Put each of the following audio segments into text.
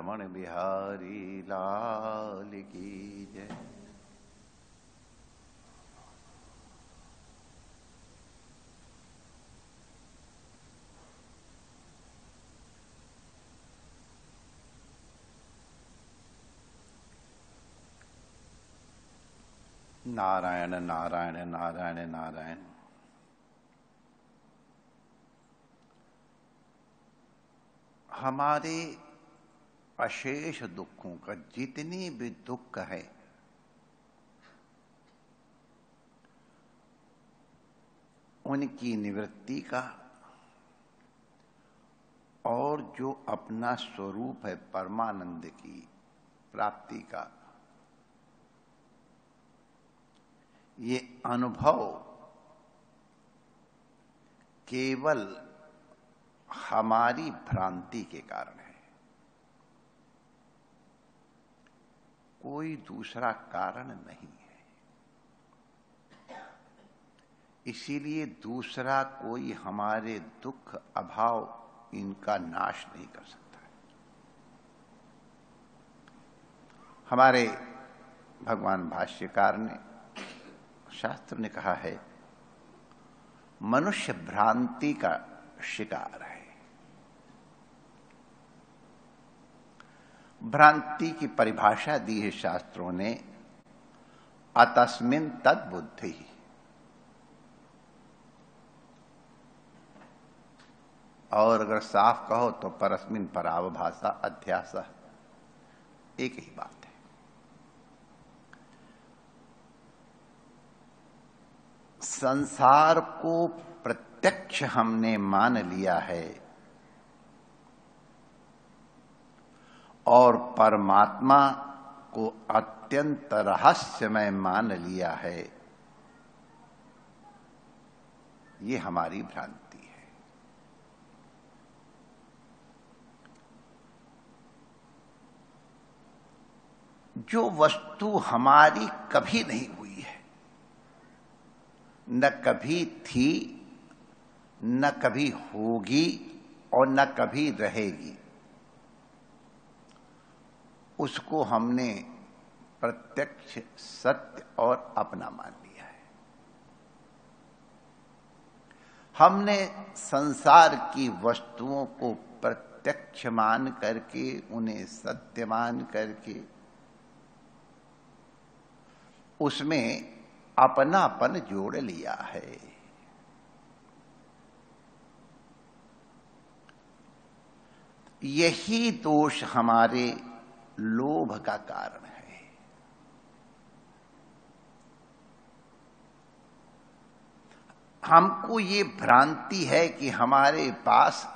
रमण बिहारी लाल की जय। नारायण नारायण नारायण नारायण। हमारे अशेष दुखों का जितनी भी दुख है, उनकी निवृत्ति का और जो अपना स्वरूप है परमानंद की प्राप्ति का, ये अनुभव केवल हमारी भ्रांति के कारण है। कोई दूसरा कारण नहीं है। इसीलिए दूसरा कोई हमारे दुख, अभाव इनका नाश नहीं कर सकता है। हमारे भगवान भाष्यकार ने, शास्त्र ने कहा है, मनुष्य भ्रांति का शिकार है। भ्रांति की परिभाषा दी है शास्त्रों ने, अतस्मिन तद बुद्धि। और अगर साफ़ कहो तो परस्मिन परावभाषा अध्यास एक ही बात है। संसार को प्रत्यक्ष हमने मान लिया है और परमात्मा को अत्यंत रहस्यमय मान लिया है। ये हमारी भ्रांति है। जो वस्तु हमारी कभी नहीं हुई है, न कभी थी, न कभी होगी और न कभी रहेगी उसको हमने प्रत्यक्ष, सत्य और अपना मान लिया है। हमने संसार की वस्तुओं को प्रत्यक्ष मान करके, उन्हें सत्य मान करके, उसमें अपनापन जोड़ लिया है। यही दोष हमारे लोभ का कारण है। हमको ये भ्रांति है कि हमारे पास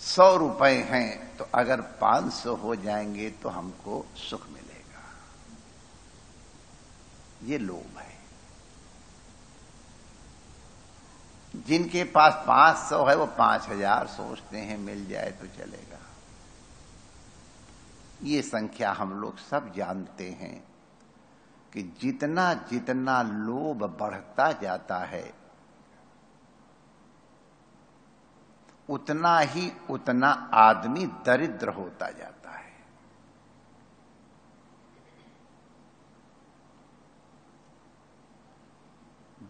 सौ रुपए हैं तो अगर पाँच सौ हो जाएँगे तो हमको सुख मिलेगा। ये लोभ है। जिनके पास पाँच सौ है, वो पाँच हज़ार सोचते हैं, मिल जाए तो चलेगा। ये संख्या हम लोग सब जानते हैं कि जितना जितना लोभ बढ़ता जाता है, उतना ही उतना आदमी दरिद्र होता जाता है।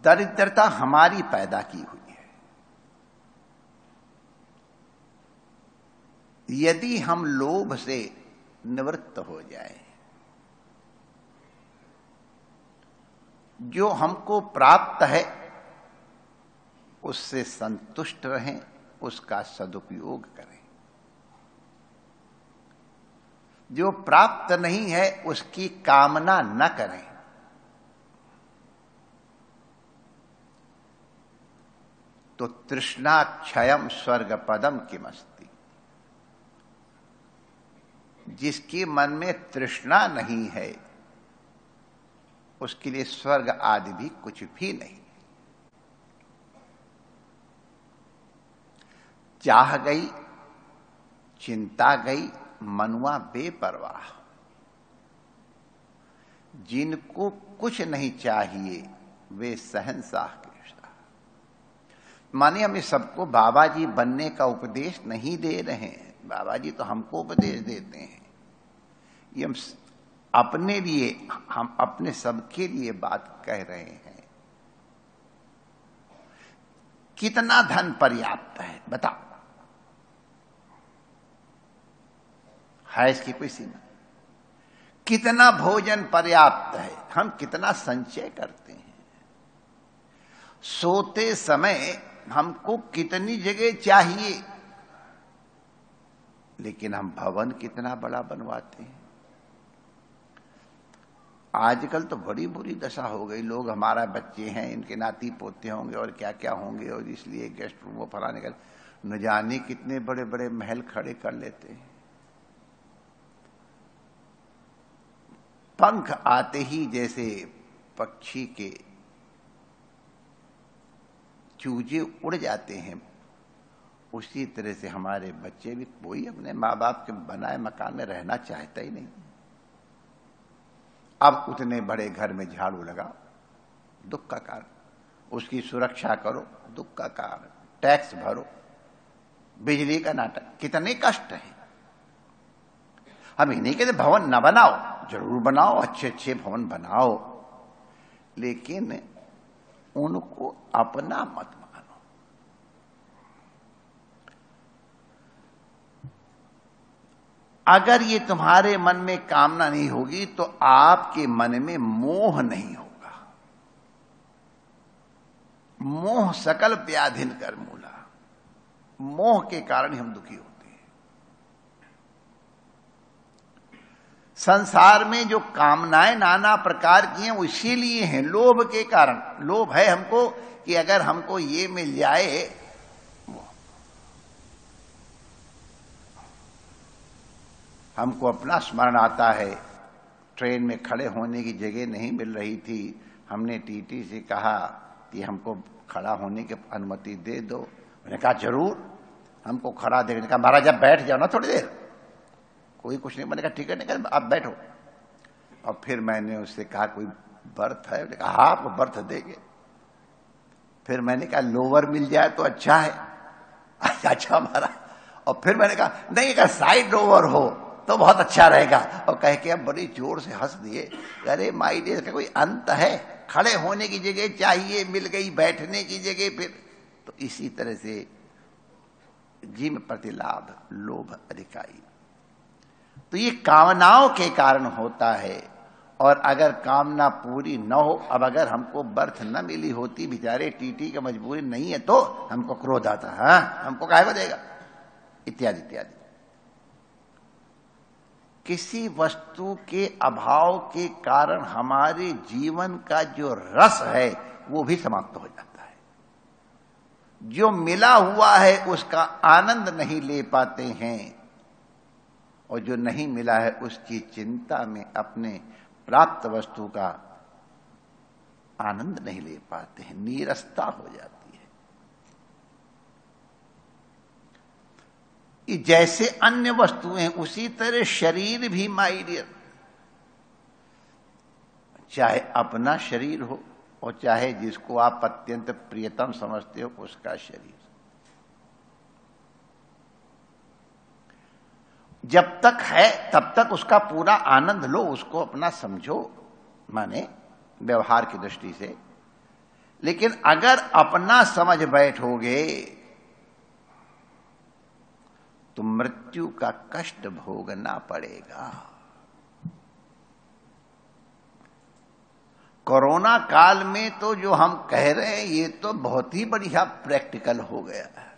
दरिद्रता हमारी पैदा की हुई है। यदि हम लोभ से निवृत्त हो जाए। जो हमको प्राप्त है, उससे संतुष्ट रहें, उसका सदुपयोग करें। जो प्राप्त नहीं है, उसकी कामना न करें। तो तृष्णा क्षयम स्वर्ग पदम की मस्ती जिसके मन में तृष्णा नहीं है, उसके लिए स्वर्ग आदि भी कुछ भी नहीं। चाह गई, चिंता गई, मनुआ बेपरवाह। जिनको कुछ नहीं चाहिए, वे सहनसाह कृष्णा। माने हमें सबको बाबा जी बनने का उपदेश नहीं दे रहे हैं। बाबा जी तो हमको उपदेश देते हैं। ये हम अपने लिए, हम अपने सबके लिए बात कह रहे हैं। कितना धन पर्याप्त है, बताओ। है इसकी कोई सीमा? कितना भोजन पर्याप्त है, हम कितना संचय करते हैं। सोते समय हमको कितनी जगह चाहिए, लेकिन हम भवन कितना बड़ा बनवाते हैं। आजकल तो बड़ी बुरी दशा हो गई। लोग हमारा बच्चे हैं, इनके नाती पोते होंगे और क्या क्या होंगे और इसलिए गेस्ट रूम वो फलाने का न जाने कितने बड़े बड़े महल खड़े कर लेते हैं। पंख आते ही जैसे पक्षी के चूजे उड़ जाते हैं। उसी तरह से हमारे बच्चे भी कोई अपने माँ बाप के बनाए मकान में रहना चाहता ही नहीं। अब उतने बड़े घर में झाड़ू लगा दुख का कारण। उसकी सुरक्षा करो, दुख का कारण। टैक्स भरो। बिजली का नाटक। कितने कष्ट है। हम इन्हीं के भवन न बनाओ। ज़रूर बनाओ अच्छे अच्छे भवन बनाओ। लेकिन उनको अपना मत मानो अगर ये तुम्हारे मन में कामना नहीं होगी तो आपके मन में मोह नहीं होगा। मोह सकल व्याधिन कर मूला मोह के कारण हम दुखी होते हैं। संसार में जो कामनाएँ नाना प्रकार की हैं, वो इसीलिए हैं, लोभ के कारण। लोभ है हमको कि अगर हमको ये मिल जाए हमको अपना स्मरण आता है। ट्रेन में खड़े होने की जगह नहीं मिल रही थी। हमने टीटी से कहा कि हमको खड़ा होने की अनुमति दे दो। मैंने कहा, ज़रूर, हमको खड़ा देखने का महाराज, आप बैठ जाओ ना थोड़ी देर। कोई कुछ नहीं, मैंने कहा, ठीक है नहीं आप बैठो। और फिर मैंने उससे कहा, कोई बर्थ है? कहा हाँ आपको बर्थ देंगे। फिर मैंने कहा, लोअर मिल जाए तो अच्छा है। अच्छा हमारा और फिर मैंने कहा, नहीं अगर साइड लोअर हो। तो बहुत अच्छा रहेगा। और कह के अब बड़ी ज़ोर से हंस दिए। अरे माई डेज़ का कोई अंत है? खड़े होने की जगह चाहिए मिल गई बैठने की जगह फिर। तो इसी तरह से जिम प्रतिलाभ लोभ अधिकारी। तो ये कामनाओं के कारण होता है। और अगर कामना पूरी न हो अब अगर हमको बर्थ न मिली होती बेचारे टीटी की मजबूरी नहीं है तो हमको क्रोध आता है? हाँ, हमको कहे देगा इत्यादि इत्यादि। किसी वस्तु के अभाव के कारण हमारे जीवन का जो रस है, वो भी समाप्त हो जाता है। जो मिला हुआ है, उसका आनंद नहीं ले पाते हैं। और जो नहीं मिला है, उसकी चिंता में अपने प्राप्त वस्तु का आनंद नहीं ले पाते हैं, नीरसता हो जाती जैसे अन्य वस्तुएँ, उसी तरह शरीर भी माइडियर चाहे अपना शरीर हो और चाहे जिसको आप अत्यंत प्रियतम समझते हो, उसका शरीर। जब तक है, तब तक उसका पूरा आनंद लो, उसको अपना समझो, माने व्यवहार की दृष्टि से। लेकिन अगर अपना समझ बैठोगे तो मृत्यु का कष्ट भोगना पड़ेगा। कोरोना काल में तो जो हम कह रहे हैं, ये तो बहुत ही बढ़िया प्रैक्टिकल हो गया है।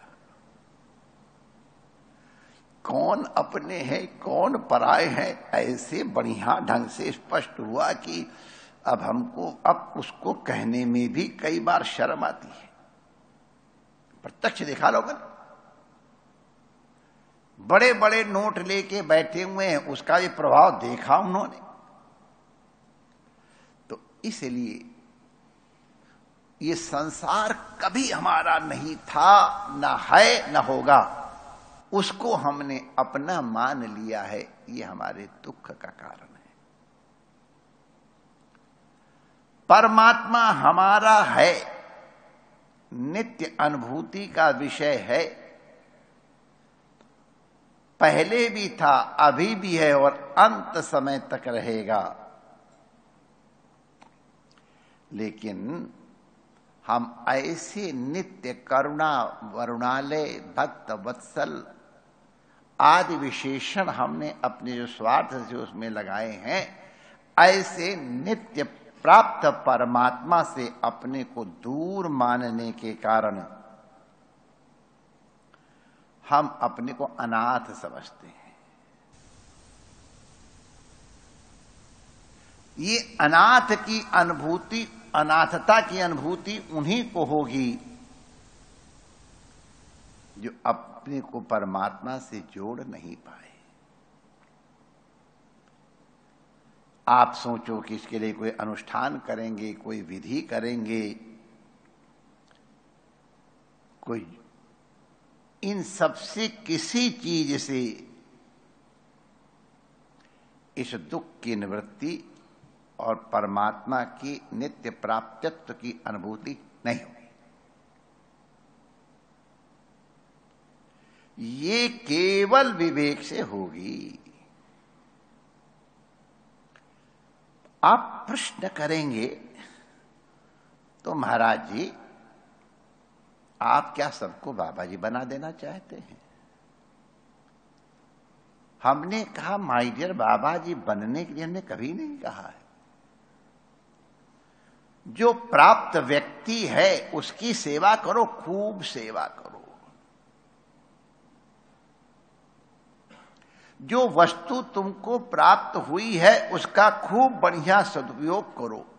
कौन अपने हैं, कौन पराए हैं, ऐसे बढ़िया ढंग से स्पष्ट हुआ कि अब हमको, अब उसको कहने में भी कई बार शर्म आती है। प्रत्यक्ष देखा लोगों बड़े बड़े नोट लेके बैठे हुए हैं, उसका ये प्रभाव देखा उन्होंने। तो इसलिए ये संसार कभी हमारा नहीं था, न है, ना होगा। उसको हमने अपना मान लिया है, ये हमारे दुख का कारण है। परमात्मा हमारा है, नित्य अनुभूति का विषय है पहले भी था, अभी भी है और अंत समय तक रहेगा। लेकिन हम ऐसे नित्य करुणा, वरुणालय, भक्त, वत्सल आदि विशेषण हमने अपने जो स्वार्थ से उसमें लगाए हैं, ऐसे नित्य प्राप्त परमात्मा से अपने को दूर मानने के कारण हम अपने को अनाथ समझते हैं। ये अनाथ की अनुभूति, अनाथता की अनुभूति उन्हीं को होगी जो अपने को परमात्मा से जोड़ नहीं पाए। आप सोचो कि इसके लिए कोई अनुष्ठान करेंगे, कोई विधि करेंगे, कोई इन सबसे किसी चीज़ से इस दुख की निवृत्ति और परमात्मा की नित्य प्राप्तत्व की अनुभूति नहीं होगी। ये केवल विवेक से होगी। आप प्रश्न करेंगे तो महाराज जी आप क्या सबको बाबा जी बना देना चाहते हैं? हमने कहा माई डियर बाबा जी बनने के लिए हमने कभी नहीं कहा है। जो प्राप्त व्यक्ति है, उसकी सेवा करो, खूब सेवा करो। जो वस्तु तुमको प्राप्त हुई है, उसका खूब बढ़िया सदुपयोग करो।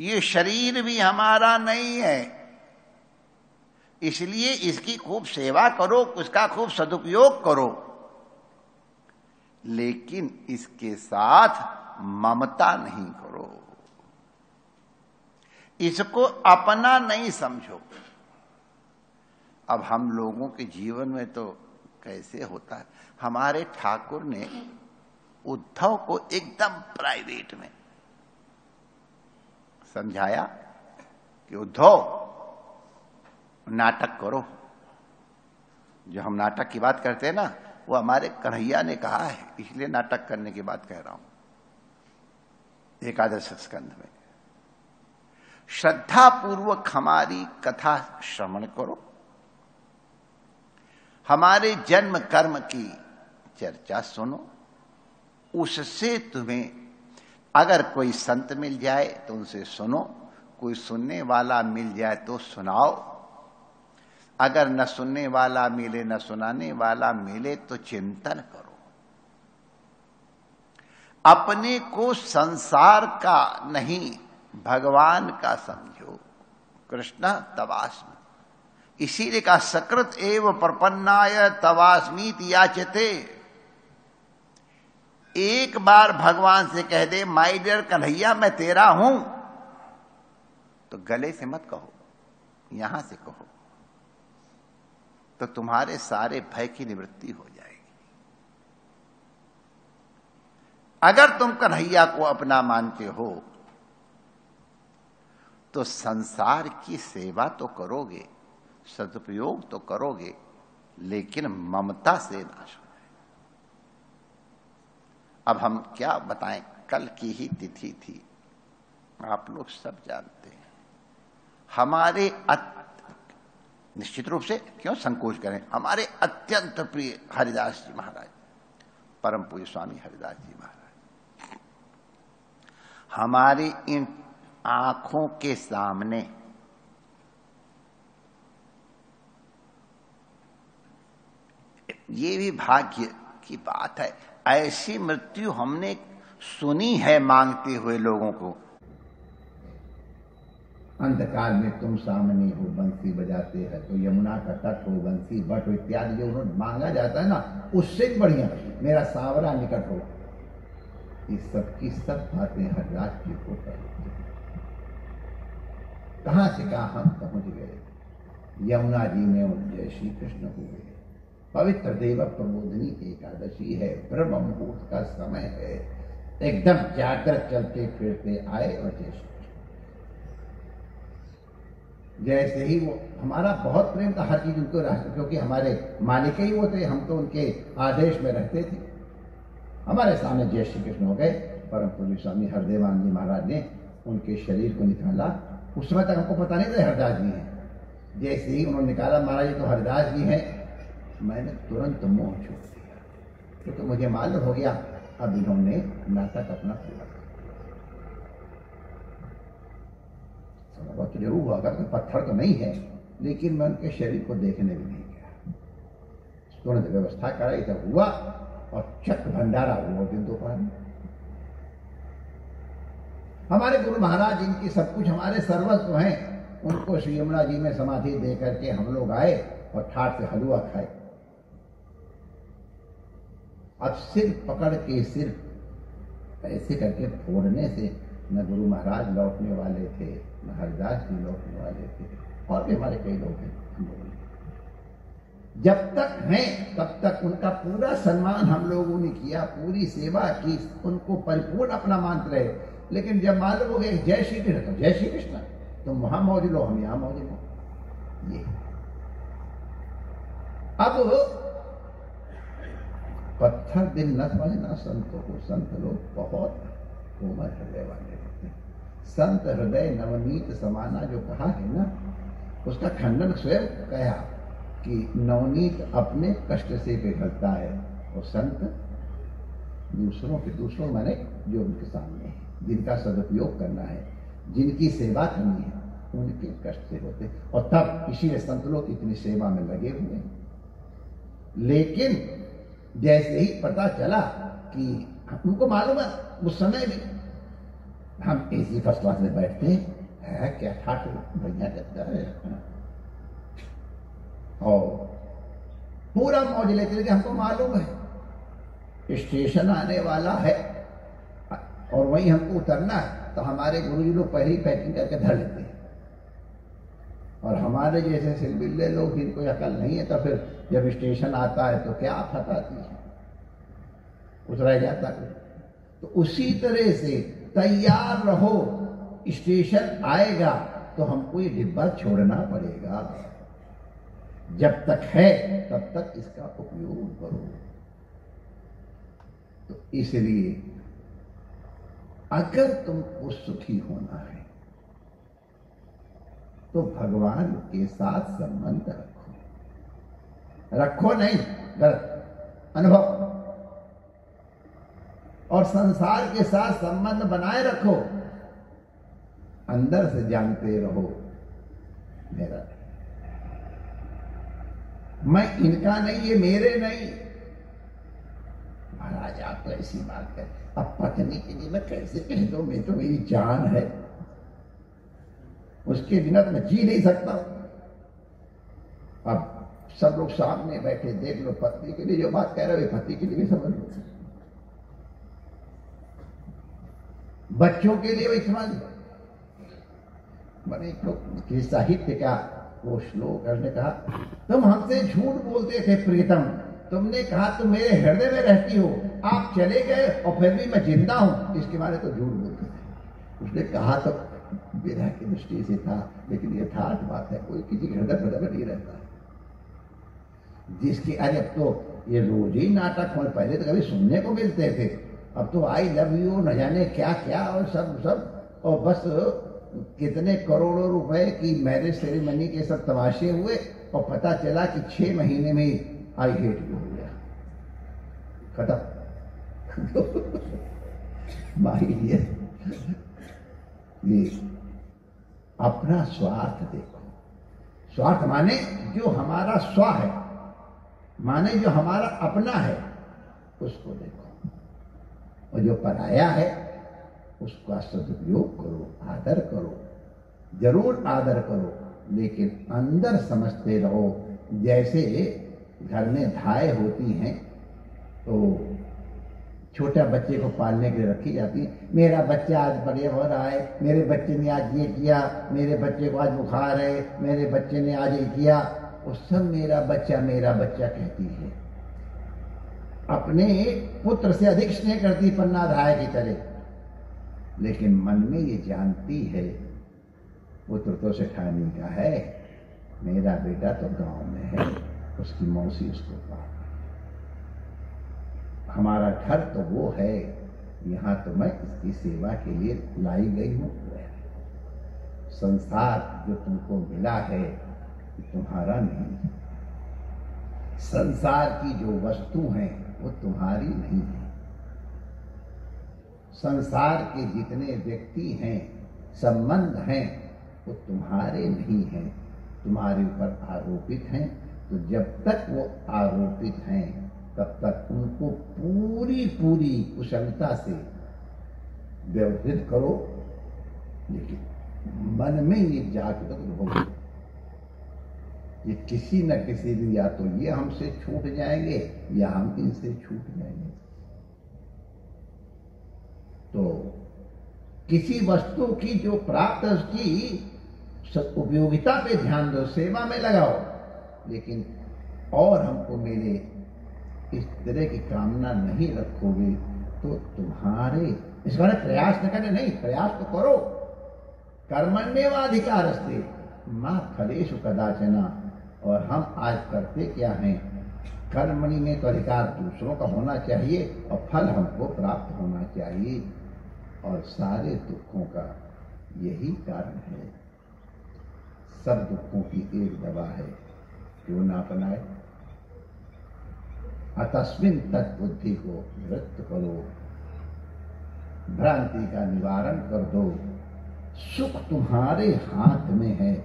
ये शरीर भी हमारा नहीं है। इसलिए इसकी खूब सेवा करो, उसका खूब सदुपयोग करो। लेकिन इसके साथ ममता नहीं करो। इसको अपना नहीं समझो। अब हम लोगों के जीवन में तो कैसे होता है? हमारे ठाकुर ने उद्धव को एकदम प्राइवेट में समझाया कि उद्धव, नाटक करो। जो हम नाटक की बात करते हैं ना, वो हमारे कन्हैया ने कहा है, इसलिए नाटक करने की बात कह रहा हूँ। एकादश स्कंध में। श्रद्धा पूर्वक हमारी कथा श्रवण करो। हमारे जन्म कर्म की चर्चा सुनो। उससे तुम्हें अगर कोई संत मिल जाए तो उनसे सुनो, कोई सुनने वाला मिल जाए तो सुनाओ। अगर न सुनने वाला मिले, न सुनाने वाला मिले तो चिंतन करो। अपने को संसार का नहीं, भगवान का समझो। कृष्ण तवास्म। इसीलिए कहा, सकृत एव प्रपन्नाय तवास्मीत याचते। एक बार भगवान से कह दे माई डियर कन्हैया, मैं तेरा हूँ। तो गले से मत कहो, यहाँ से कहो तो तुम्हारे सारे भय की निवृत्ति हो जाएगी। अगर तुम कन्हैया को अपना मानते हो तो संसार की सेवा तो करोगे, सदुपयोग तो करोगे, लेकिन ममता से नाश हो अब हम क्या बताएँ? कल की ही तिथि थी। आप लोग सब जानते हैं। हमारे निश्चित रूप से क्यों संकोच करें? हमारे अत्यंत प्रिय हरिदास जी महाराज, परम पूज्य स्वामी हरिदास जी महाराज। हमारी इन आँखों के सामने ये भी भाग्य की बात है। ऐसी मृत्यु हमने सुनी है मांगते हुए लोगों को। अंधकार में तुम सामने हो, बंसी बजाते हैं तो यमुना का तट हो, बंसी बट इत्यादि जो उन्होंने मांगा जाता है ना, उससे बढ़िया, मेरा सावरा निकट हो। इस सब की सब बातें हर रात को कहाँ से कहा हम पहुँच गए? यमुना जी में जय श्री कृष्ण हो गए। पवित्र देव प्रबोधनी एकादशी है, ब्रह्म मुहूर्त का समय है। एकदम जागृत चलते फिरते आए और जय जैसे ही वो, हमारा बहुत प्रेम था हर चीज़ उनको राष्ट्र, क्योंकि हमारे मालिक ही वो थे, हम तो उनके आदेश में रहते थे। हमारे सामने जय श्री कृष्ण हो गए, परम पूज्य स्वामी हरदेवान जी महाराज ने उनके शरीर को निकाला। उस समय तक हमको पता नहीं था हरदास जी हैं। जैसे ही उन्होंने निकाला, महाराज जी तो हरदास जी हैं। मैंने तुरंत मोह छोड़ दिया क्योंकि तो मुझे मालूम हो गया। अब इन्होंने नाटक अपना पूरा तो ज़रूर हुआ करता पत्थर तो नहीं है, लेकिन मैं उनके शरीर को देखने भी नहीं गया। तुरंत व्यवस्था कराई तब हुआ, और चक भंडारा हुआ दिन दोपहर में हमारे गुरु महाराज जिनकी सब कुछ हमारे सर्वस्व हैं। उनको श्री यमुना जी में समाधि दे करके हम लोग आए और ठाट से हलवा खाए। अब सिर पकड़ के सिर ऐसे करके फोड़ने से न गुरु महाराज लौटने वाले थे, न हरिदास जी लौटने वाले थे। और भी हमारे कई लोग हैं जब तक हैं, तब तक उनका पूरा सम्मान हम लोगों ने किया, पूरी सेवा की, उनको परिपूर्ण अपना मानते रहे। लेकिन जब मालूम हो गए जय श्री कृष्ण तो जय श्री कृष्ण तुम वहाँ मौजूद लो, हम यहाँ मौजूद हो ये। अब पत्थर दिल न समझना संतों को संत लोग बहुत कोमल हृदय वाले होते संत हृदय नवनीत समाना जो कहा है ना उसका खंडन स्वयं कहा कि नवनीत अपने कष्ट से पिघलता है और संत दूसरों के दूसरों मैंने जो उनके सामने है, जिनका सदुपयोग करना है, जिनकी सेवा करनी है, उनके कष्ट से होते और तब इसीलिए संत लोग इतनी सेवा में लगे हुए लेकिन जैसे ही पता चला कि हमको मालूम है उस समय भी। हम एसी फ़र्स्ट क्लास में बैठते हैं क्या? ठाट बढ़िया लगता है। और पूरा मौज लेते थे हमको मालूम है, स्टेशन आने वाला है, और वहीं हमको उतरना है। तो हमारे गुरु जी लोग पहले ही पैकिंग करके धर लेते। हैं और हमारे जैसे सिलबिल्ले लोग जिनको अकल नहीं है तो फिर जब स्टेशन आता है तो क्या आफत आती है उतरा जाता है तो उसी तरह से तैयार रहो, स्टेशन आएगा तो हमको ये डिब्बा छोड़ना पड़ेगा। जब तक है, तब तक इसका उपयोग करो। तो इसलिए अगर तुमको सुखी होना है तो भगवान के साथ संबंध रखो। रखो नहीं, गलत। अनुभव। और संसार के साथ संबंध बनाए रखो। अंदर से जानते रहो मेरा। मैं इनका नहीं, ये मेरे नहीं। महाराज, आप तो ऐसी बात कर अब पत्नी के लिए मैं कैसे कह दो? मैं तो मेरी जान है। उसके बिना तो मैं जी नहीं सकता। अब सब लोग सामने बैठे, देख लो, पत्नी के लिए जो बात कह रहे हो पति के लिए भी समझ लो। बच्चों के लिए भी समझ लो। मैंने साहित्य का वो श्लोक ने कहा, तुम हमसे झूठ बोलते थे, प्रीतम। तुमने कहा, तुम मेरे हृदय में रहती हो। आप चले गए और फिर भी मैं ज़िंदा हूँ। इसके बारे तो झूठ बोलते थे। उसने कहा तो विधा की दृष्टि से था, लेकिन यथार्थ बात है, कोई किसी के हृदय हृदय में नहीं रहता। जिसकी अरे अब तो ये रोज ही नाटक हो, पहले तो कभी सुनने को मिलते थे। अब तो आई लव यू न जाने क्या क्या, और सब सब। और बस कितने करोड़ों रुपए की मैरिज सेरेमनी के सब तमाशे हुए, और पता चला कि छह महीने में आई हेट यू हो गया। खत्म। माही ये अपना स्वार्थ देखो। स्वार्थ माने जो हमारा स्व है, माने जो हमारा अपना है, उसको देखो। और जो पराया है, उसका सदुपयोग करो, आदर करो, ज़रूर आदर करो, लेकिन अंदर समझते रहो। जैसे घर में धाय होती हैं तो छोटा बच्चे को पालने के लिए रखी जाती है। मेरा बच्चा आज बड़े हो रहा है, मेरे बच्चे ने आज ये किया, मेरे बच्चे को आज बुखार है, मेरे बच्चे ने आज ये किया, वो सब मेरा बच्चा मेरा बच्चा कहती है। अपने पुत्र से अधिक स्नेह करती पन्ना धाय की तरह। लेकिन मन में ये जानती है, पुत्र तो सेठानी का है, मेरा बेटा तो गाँव में है, उसकी मौसी उसको पाल हमारा घर तो वो है, यहाँ तो मैं इसकी सेवा के लिए लाई गई हूँ। संसार जो तुमको मिला है तुम्हारा नहीं संसार की जो वस्तु हैं, वो तुम्हारी नहीं है। संसार के जितने व्यक्ति हैं, संबंध हैं, वो तुम्हारे नहीं हैं। तुम्हारे ऊपर आरोपित हैं तो जब तक वो आरोपित हैं तब तक उनको पूरी पूरी कुशलता से व्यवहित करो, लेकिन मन में ये जागृत रहो। ये किसी न किसी दिन या तो ये हमसे छूट जाएँगे, या हम इनसे छूट जाएँगे। तो किसी वस्तु की जो प्राप्त उसकी उपयोगिता पे ध्यान दो, सेवा में लगाओ, लेकिन और हमको मिले इस तरह की कामना नहीं रखोगे तो तुम्हारे इस बारे प्रयास न करने, नहीं, प्रयास तो करो। कर्मण्यवाधिकार माँ फलेश कदाचना, और हम आज करते क्या हैं? कर्मणि में तो अधिकार दूसरों का होना चाहिए, और फल हमको प्राप्त होना चाहिए, और सारे दुखों का यही कारण है। सब दुखों की एक दवा है, क्यों ना अपनाए? अतस्मिन तत्बुद्धि को वृत्त करो। भ्रांति का निवारण कर दो। सुख तुम्हारे हाथ में है,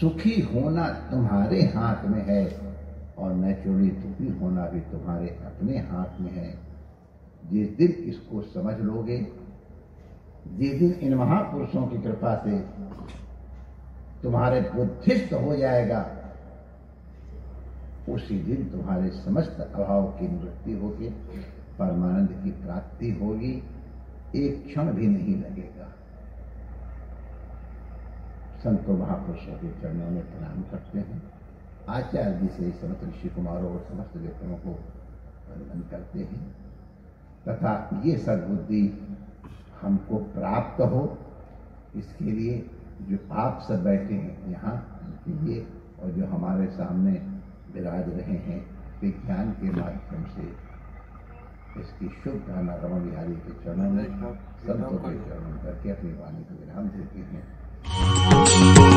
सुखी होना तुम्हारे हाथ में है, और नेचुरली दुखी होना भी तुम्हारे अपने हाथ में है। जिस दिन इसको समझ लोगे, जिस दिन इन महापुरुषों की कृपा से तुम्हारे बुद्धिस्त हो जाएगा उसी दिन तुम्हारे समस्त अभाव की निवृत्ति होगी, परमानंद की प्राप्ति होगी, एक क्षण भी नहीं लगेगा। संतो महापुरुषों के चरणों में प्रणाम करते हैं। आचार्य जी से समस्त ऋषि कुमारों और समस्त व्यक्तियों को वंदन करते हैं। तथा ये सदबुद्धि हमको प्राप्त हो, इसके लिए जो आप सब बैठे हैं यहाँ लिए और जो हमारे सामने विराज रहे हैं विज्ञान के माध्यम से। इसकी शुभ गाना रमन बिहारी के चरणों में संतों के चरणों करके अपनी वाणी को विराम देते हैं।